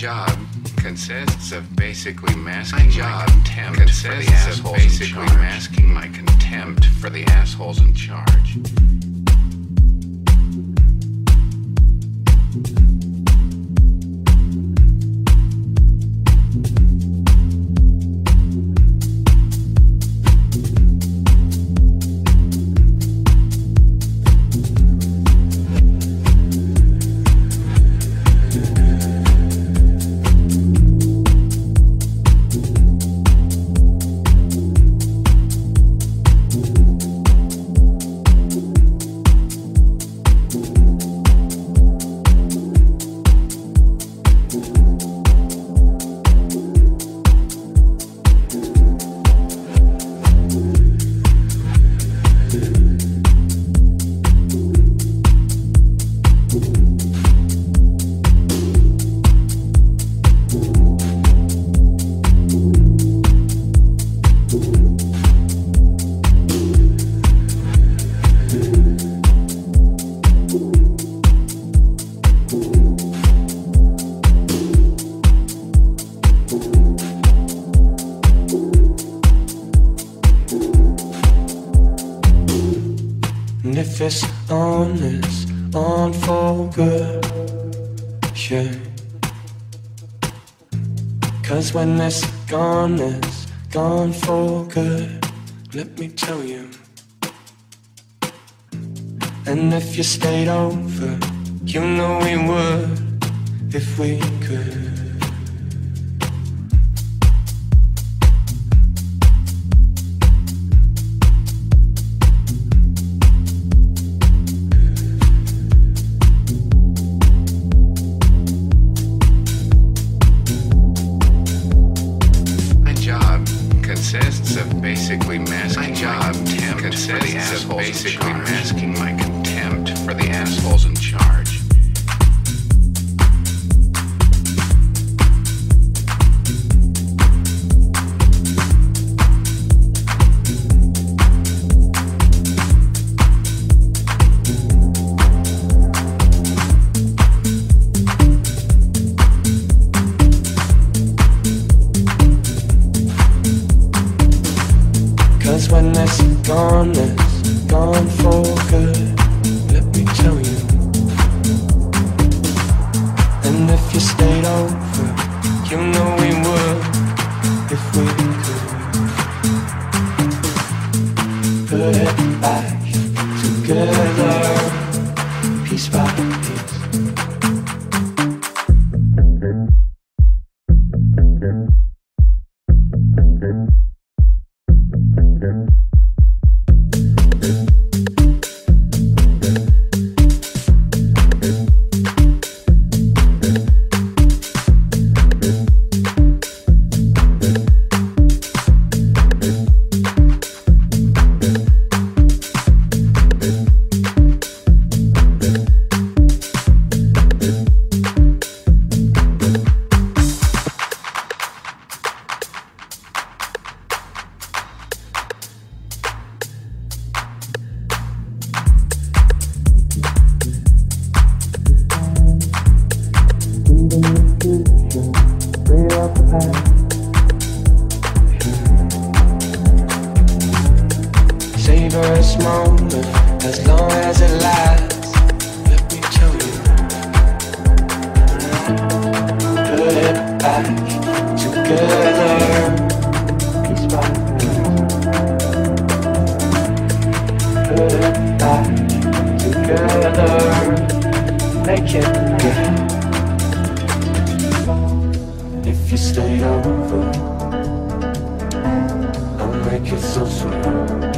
job consists of basically masking my job contempt consists of basically masking my contempt for the assholes in charge. dangerous moment as long as it lasts. Let me tell you. Put it back together. Put it back together. Make it good. If you stay over, I'll make it so smooth.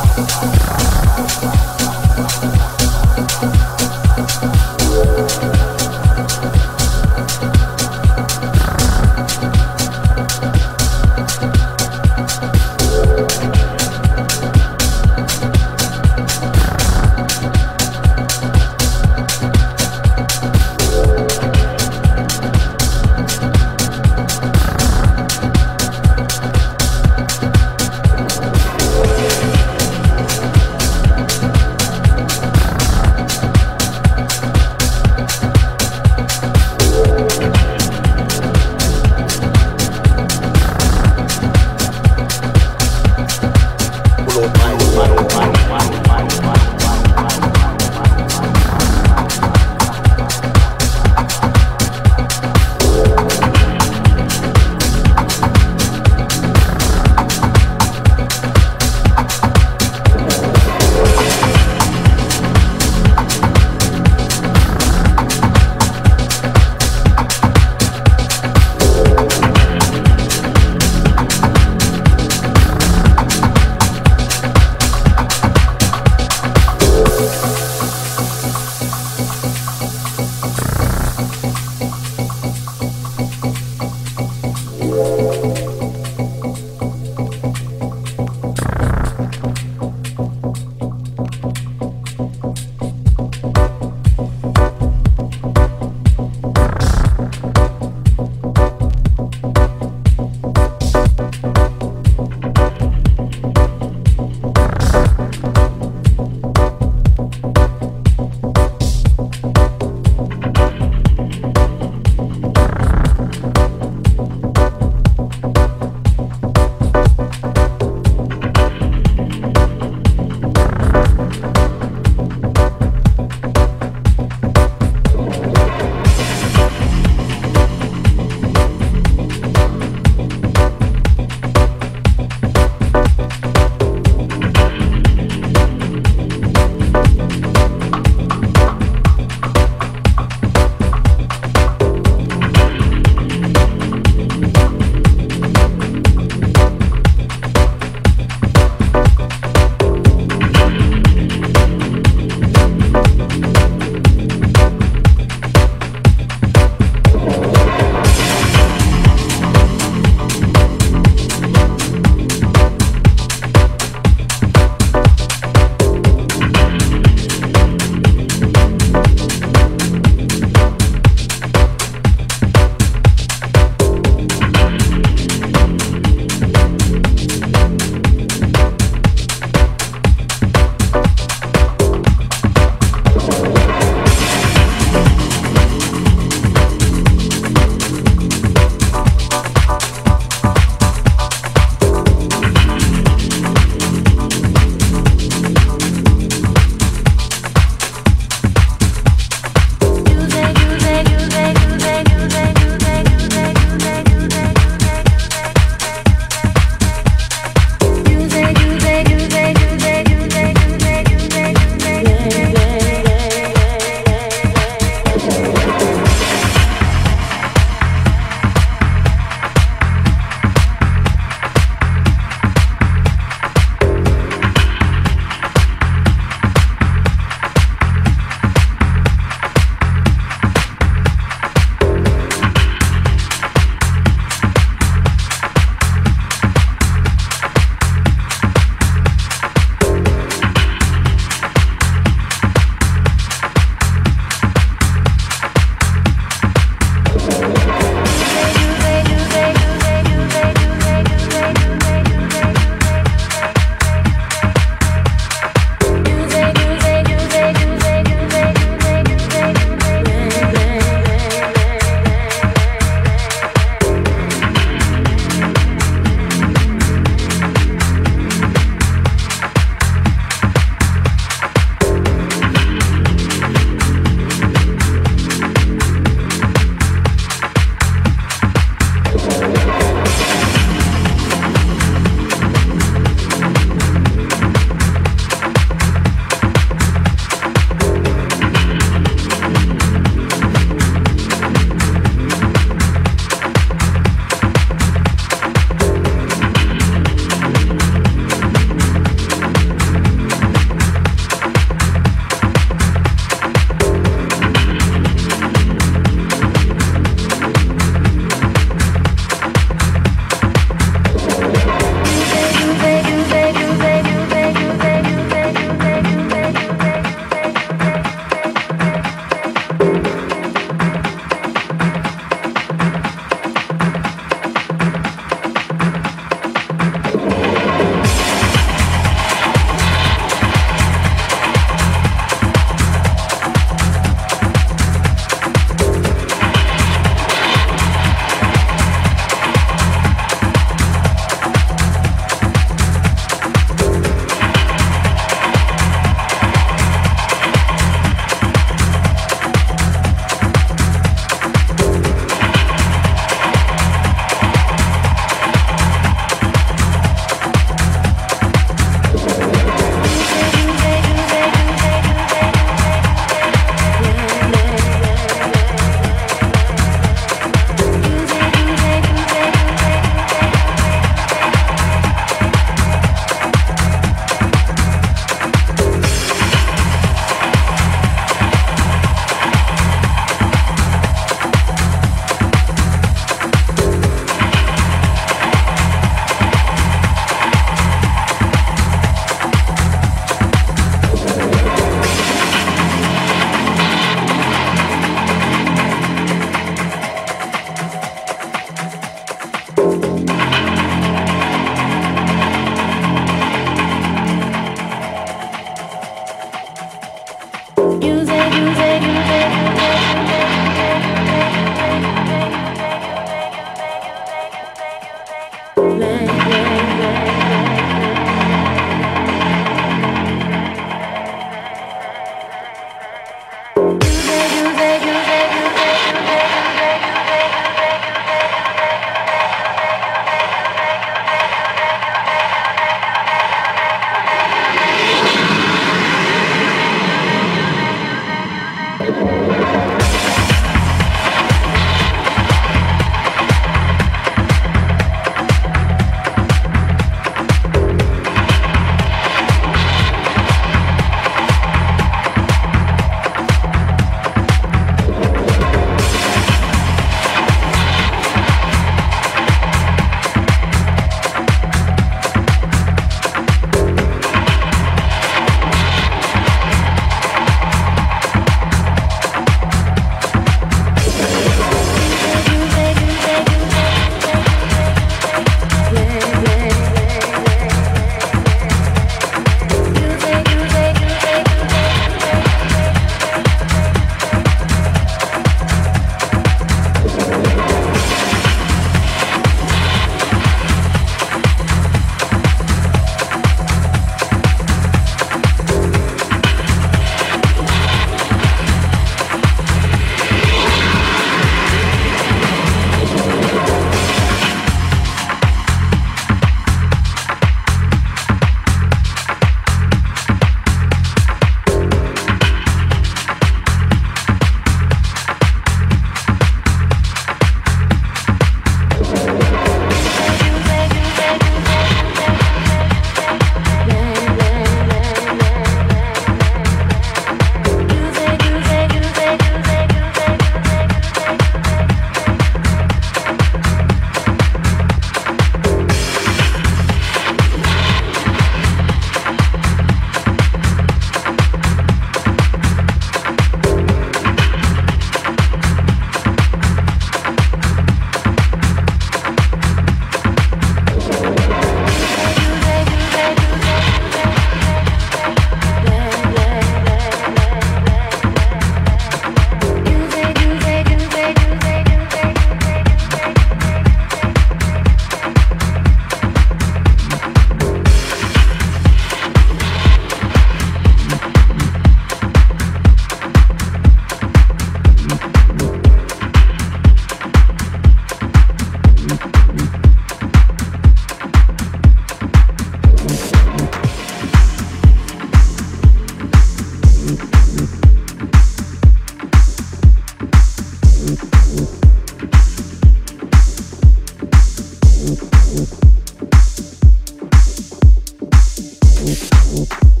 Oop.